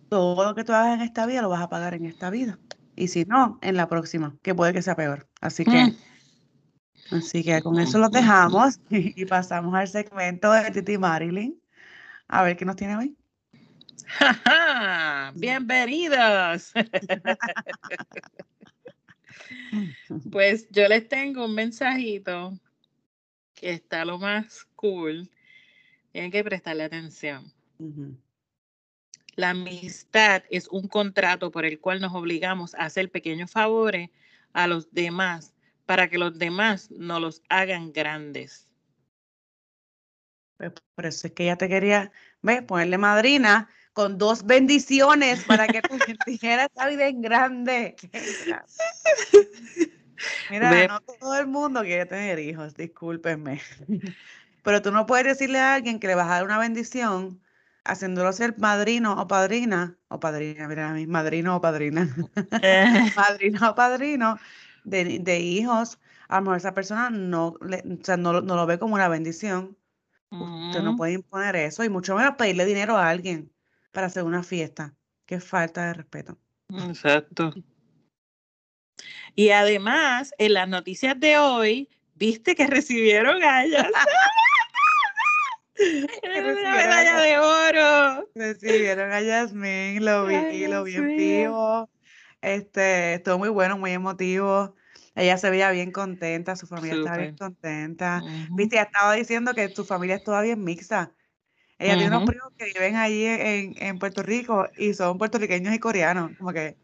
Todo lo que tú hagas en esta vida lo vas a pagar en esta vida. Y si no, en la próxima, que puede que sea peor. Así que, hmm. así que con eso los dejamos y, pasamos al segmento de Titi Marilyn. A ver qué nos tiene hoy. Bienvenidos. Pues yo les tengo un mensajito que está lo más cool. Tienen que prestarle atención. La amistad es un contrato por el cual nos obligamos a hacer pequeños favores a los demás para que los demás no los hagan grandes. Pues por eso es que ella te quería, ¿ves? Ponerle madrina con dos bendiciones para que tu dijera esta vida en grande. Mira, no todo el mundo quiere tener hijos, discúlpenme. Pero tú no puedes decirle a alguien que le vas a dar una bendición haciéndolo ser madrino o padrina, o padrina, mira a mí, madrino o padrina, madrino o padrino de, de, hijos, a lo mejor esa persona no, o sea, no, no, lo ve como una bendición. Usted no puede imponer eso y mucho menos pedirle dinero a alguien para hacer una fiesta. Qué falta de respeto. Exacto. Y además, en las noticias de hoy, viste que recibieron a ellas. una medalla de oro. Recibieron a Yasmin, lo vi, lo vi en vivo. Este, estuvo muy bueno, muy emotivo. Ella se veía bien contenta, su familia estaba bien contenta. Viste, ya estaba diciendo que su familia es todavía mixta. Ella tiene unos primos que viven allí en, en, Puerto Rico y son puertorriqueños y coreanos. Como que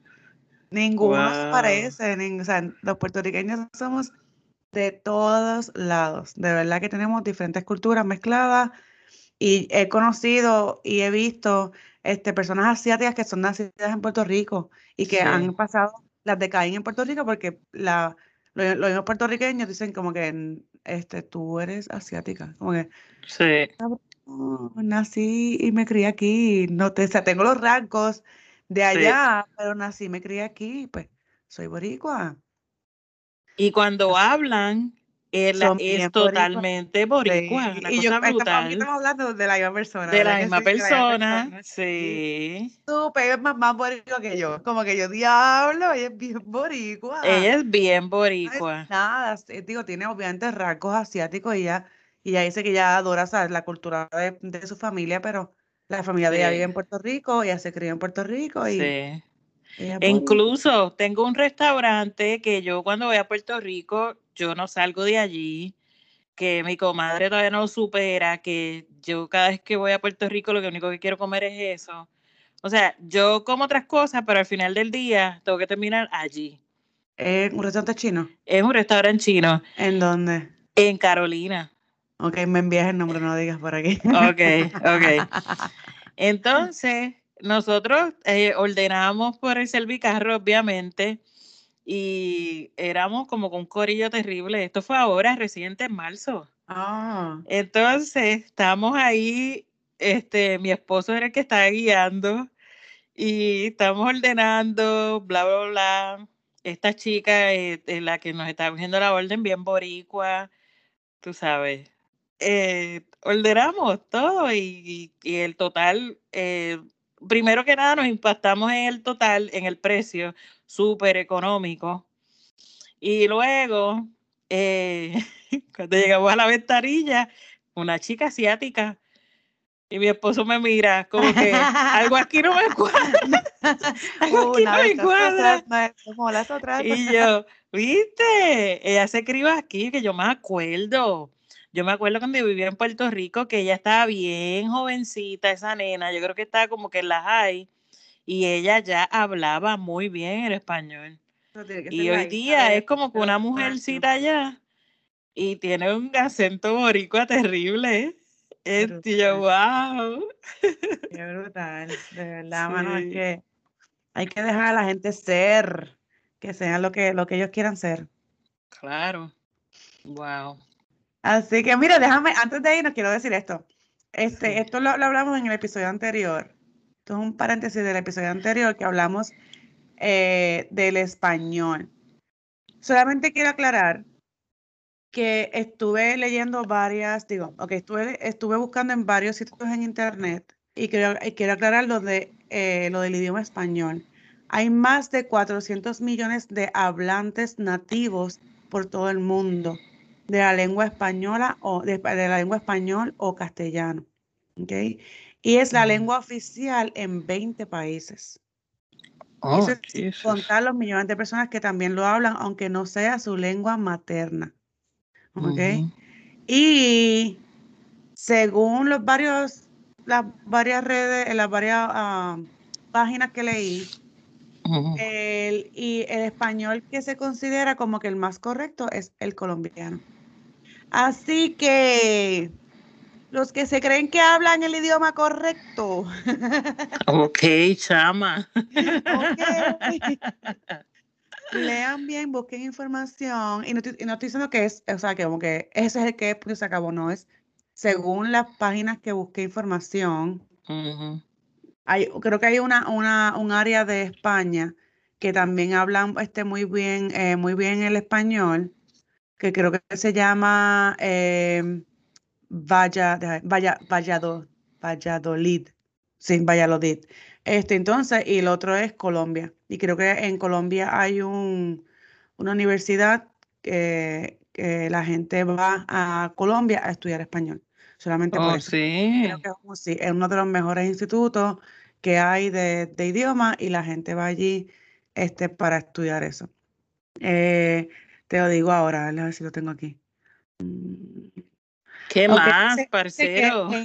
ninguno se parece. o sea, los puertorriqueños somos de todos lados. De verdad que tenemos diferentes culturas mezcladas. Y he conocido y he visto este, personas asiáticas que son nacidas en Puerto Rico y que han pasado las de en Puerto Rico porque la, los, los puertorriqueños dicen como que este, tú eres asiática. Como que, sí nací y me crié aquí. No te, o sea, tengo los rasgos de allá, pero nací y me crié aquí, pues soy boricua. Y cuando hablan, él es totalmente boricua. y yo estamos, estamos, hablando de la misma persona. De la misma persona, sí. Tú es más, más boricua que yo. Como que yo diablo, ella es bien boricua. Ella es bien boricua. nada, digo, tiene obviamente rasgos asiáticos y ya, y ya dice que ella adora ¿sabes? la cultura de, su familia, pero la familia de ella vive en Puerto Rico, ella se crió en Puerto Rico y. Sí. Incluso tengo un restaurante que yo cuando voy a Puerto Rico, yo no salgo de allí, que mi comadre todavía no supera, que yo cada vez que voy a Puerto Rico lo único que quiero comer es eso. O sea, yo como otras cosas, pero al final del día tengo que terminar allí. ¿Es un restaurante chino? Es un restaurante chino. ¿En dónde? En Carolina. Ok, me envías el nombre, no digas por aquí. Ok, ok. Entonces, nosotros eh, ordenamos por el servicarro, obviamente, y éramos como con un corillo terrible. Esto fue ahora, reciente en marzo. Ah. Entonces, estamos ahí, este, mi esposo era el que estaba guiando y estamos ordenando, bla, bla, bla. Esta chica es eh, la que nos está cogiendo la orden, bien boricua, tú sabes. Eh, ordenamos todo y, el total eh, primero que nada nos impactamos en el total, en el precio, súper económico. Y luego, eh, cuando llegamos a la ventanilla, una chica asiática. Y mi esposo me mira, como que algo aquí no me cuadra. algo aquí no me cuadra. como las otras. Y yo, ¿viste? Ella se escribe aquí, que yo me acuerdo. Yo me acuerdo cuando vivía en Puerto Rico que ella estaba bien jovencita, esa nena, yo creo que estaba como que en la high, y ella ya hablaba muy bien el español. y hoy día es como que una mujercita ya y tiene un acento boricua terrible. Es tío, wow. Qué brutal, de verdad, mano, es que hay que dejar a la gente ser, que sean lo que, lo que ellos quieran ser. Claro. Wow. Así que mira, déjame, antes de irnos quiero decir esto. Este, Esto lo, hablamos en el episodio anterior. Esto es un paréntesis del episodio anterior que hablamos eh, del español. Solamente quiero aclarar que estuve leyendo varias, digo, ok, estuve, estuve buscando en varios sitios en internet y quiero, quiero aclarar lo, de, eh, lo del idioma español. Hay más de 400 millones de hablantes nativos por todo el mundo de la lengua española o de, la lengua español o castellano. ¿okay? Y es la lengua oficial en 20 países. Oh, contar los millones de personas que también lo hablan, aunque no sea su lengua materna. ¿okay? Y según los varios, las varias redes, las varias ah, páginas que leí, el, y el español que se considera como que el más correcto es el colombiano. Así que los que se creen que hablan el idioma correcto. Ok, chama. Lean bien, busquen información. Y no, estoy, diciendo que es, o sea, que como que ese es el que pues, se acabó, no es. Según las páginas que busqué información, hay, creo que hay una, una, un área de España que también hablan este, muy bien, eh, muy bien el español que creo que se llama eh, Valla, Valla, Valladolid. Sí, Valladolid. Este, entonces, y el otro es Colombia. Y creo que en Colombia hay un, una universidad que, la gente va a Colombia a estudiar español. Solamente por oh, eso. Sí. Creo que sí, es uno de los mejores institutos que hay de, de idioma y la gente va allí este, para estudiar eso. Eh, te lo digo ahora, a ver si lo tengo aquí. Mm. ¿Qué más, parcero?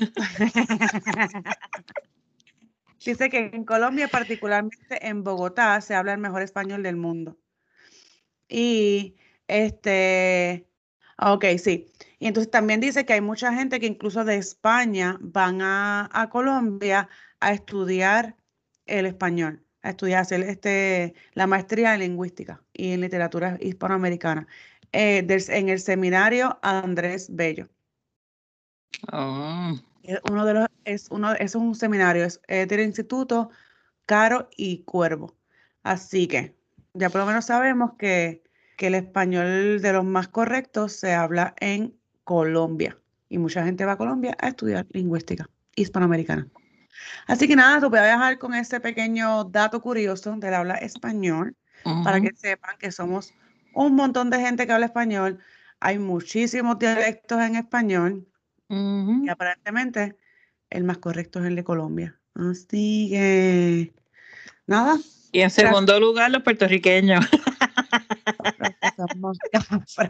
Dice que, en Colombia, particularmente en Bogotá, se habla el mejor español del mundo. Y este, ok, sí. Y entonces también dice que hay mucha gente que incluso de España van a, a Colombia a estudiar el español a estudiar, hacer este, la maestría en lingüística y en literatura hispanoamericana eh, en el seminario Andrés Bello. Oh. Es uno de los, es uno, es un seminario, es, del Instituto Caro y Cuervo. Así que ya por lo menos sabemos que, que el español de los más correctos se habla en Colombia. Y mucha gente va a Colombia a estudiar lingüística hispanoamericana. Así que nada, te voy a dejar con ese pequeño dato curioso del habla español para que sepan que somos un montón de gente que habla español. Hay muchísimos dialectos en español y aparentemente el más correcto es el de Colombia. Así que nada. Y en segundo lugar, los puertorriqueños.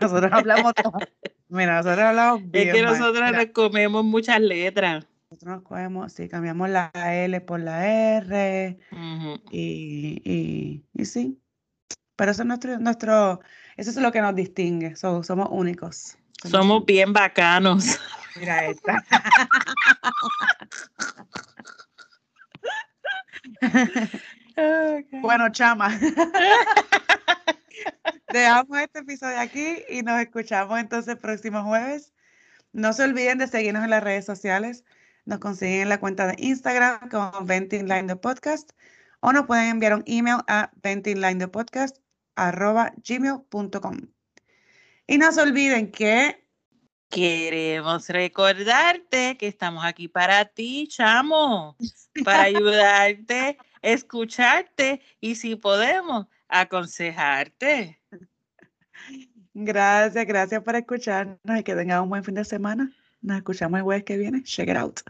nosotros hablamos. Mira, nosotros hablamos bien. Es que nosotros le comemos muchas letras. Nosotros nos cogemos, sí, cambiamos la L por la R. y, y, y, sí. Pero eso es nuestro, nuestro, eso es lo que nos distingue. somos únicos. Somos bien bacanos. Mira esta. Bueno, chama. Dejamos este episodio aquí y nos escuchamos entonces el próximo jueves. No se olviden de seguirnos en las redes sociales. Nos consiguen en la cuenta de Instagram como Venting Line the Podcast o nos pueden enviar un email a ventinglinethepodcast.gmail.com. Y no se olviden que Queremos recordarte que estamos aquí para ti, chamo, para ayudarte, escucharte y si podemos, aconsejarte. Gracias, gracias por escucharnos y que tengan un buen fin de semana. Nos escuchamos el jueves que viene. Check it out.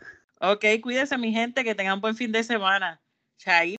Ok, cuídense mi gente, que tengan un buen fin de semana. Chai.